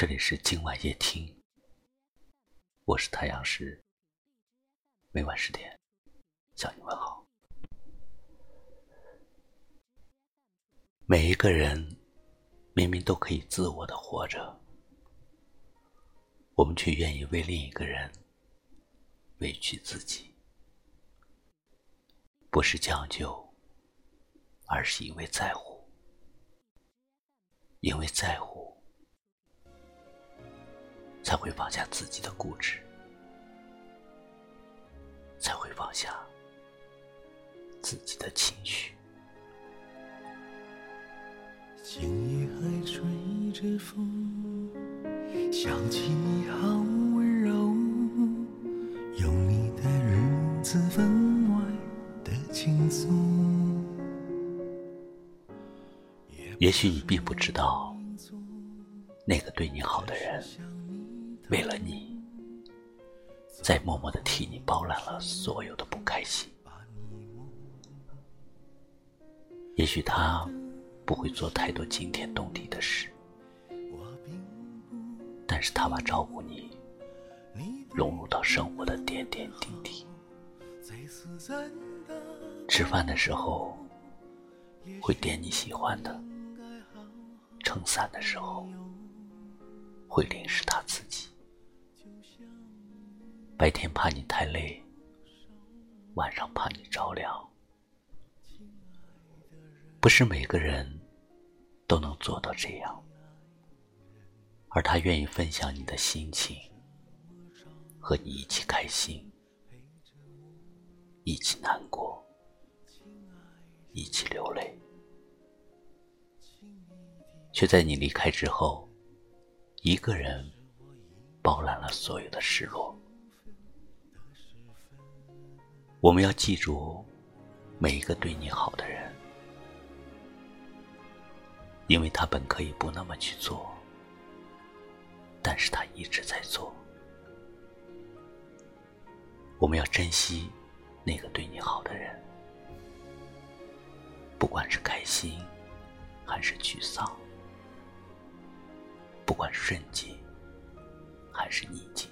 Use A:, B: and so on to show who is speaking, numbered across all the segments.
A: 这里是今晚夜听，我是太阳石，每晚十点向你问好。每一个人明明都可以自我的活着，我们却愿意为另一个人委屈自己，不是将就，而是因为在乎，因为在乎。才会放下自己的固执，才会放下自己的情绪。
B: 今夜还吹着风，想起你好温柔，有你的日子分外的轻松。
A: 也许你并不知道，那个对你好的人。为了你，在默默的替你包揽了所有的不开心。也许他不会做太多惊天动地的事，但是他把照顾你融入到生活的点点滴滴。吃饭的时候会点你喜欢的，撑伞的时候会淋湿他自己。白天怕你太累，晚上怕你着凉。不是每个人都能做到这样，而他愿意分享你的心情，和你一起开心，一起难过，一起流泪，却在你离开之后，一个人包揽了所有的失落。我们要记住每一个对你好的人，因为他本可以不那么去做，但是他一直在做。我们要珍惜那个对你好的人，不管是开心还是沮丧，不管顺境还是逆境。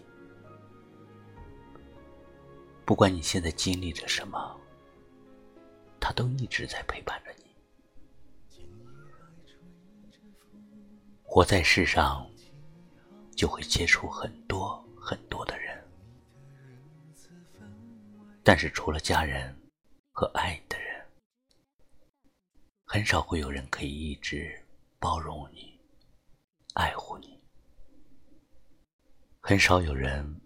A: 不管你现在经历着什么，他都一直在陪伴着你。活在世上，就会接触很多很多的人，但是除了家人和爱你的人，很少会有人可以一直包容你、爱护你，很少有人。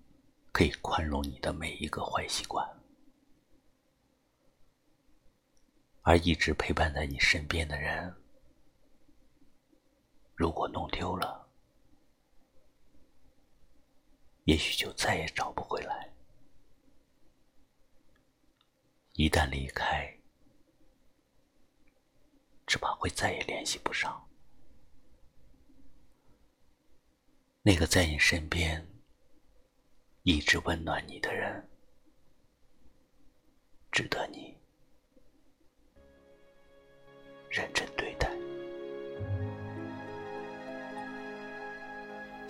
A: 可以宽容你的每一个坏习惯，而一直陪伴在你身边的人，如果弄丢了，也许就再也找不回来。一旦离开，只怕会再也联系不上那个在你身边。一直温暖你的人，值得你认真对待。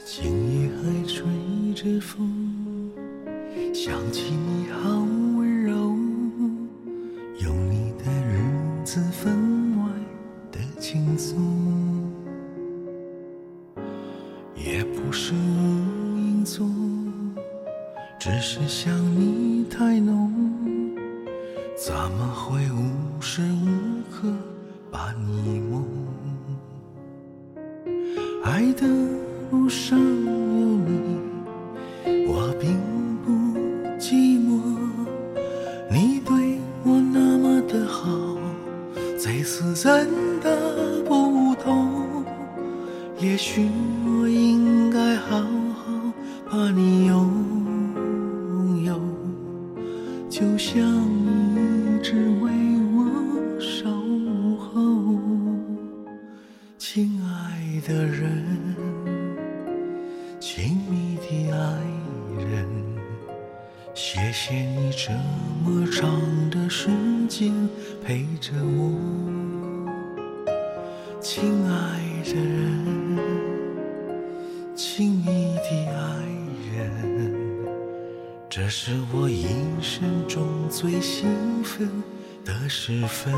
B: 今夜还吹着风，想起你好温柔，有你的日子分外的轻松，也不是。只是想你太浓，怎么会无时无刻把你梦？爱的路上有你，我并不寂寞。你对我那么的好，这次真的不同。也许我应该好好把你拥时间陪着我，亲爱的人。亲密的爱人，这是我一生中最兴奋的时分。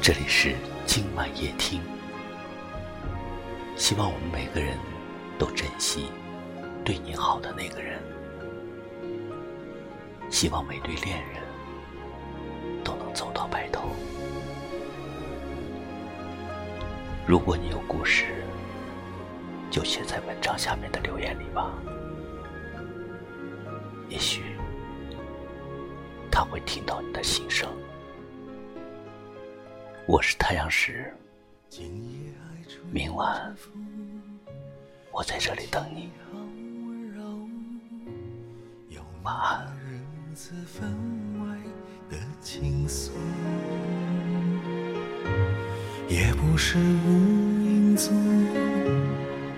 A: 这里是今晚夜听，希望我们每个人都珍惜对你好的那个人，希望每对恋人都能走到白头。如果你有故事，就写在文章下面的留言里吧，也许他会听到你的心声。我是太阳石，明晚我在这里等你。晚安。
B: 分外的轻松也不是无影踪，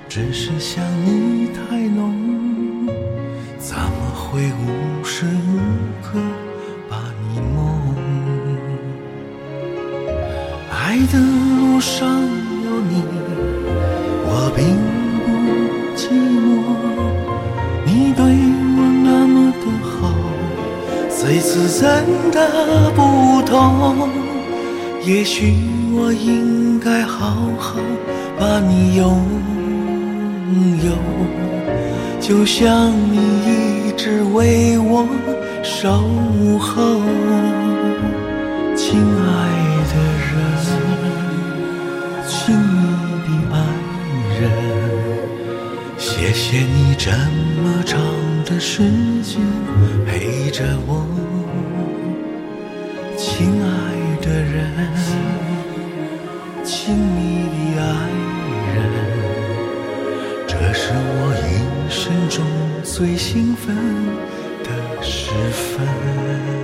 B: 只是想你太浓，怎么会无时无刻把你梦？爱的路上最自然的不同，也许。我应该好好把你拥有，就像你一直为我守候，亲爱的人，亲密的爱人，谢谢你这么长的时间陪着我，最兴奋的时分。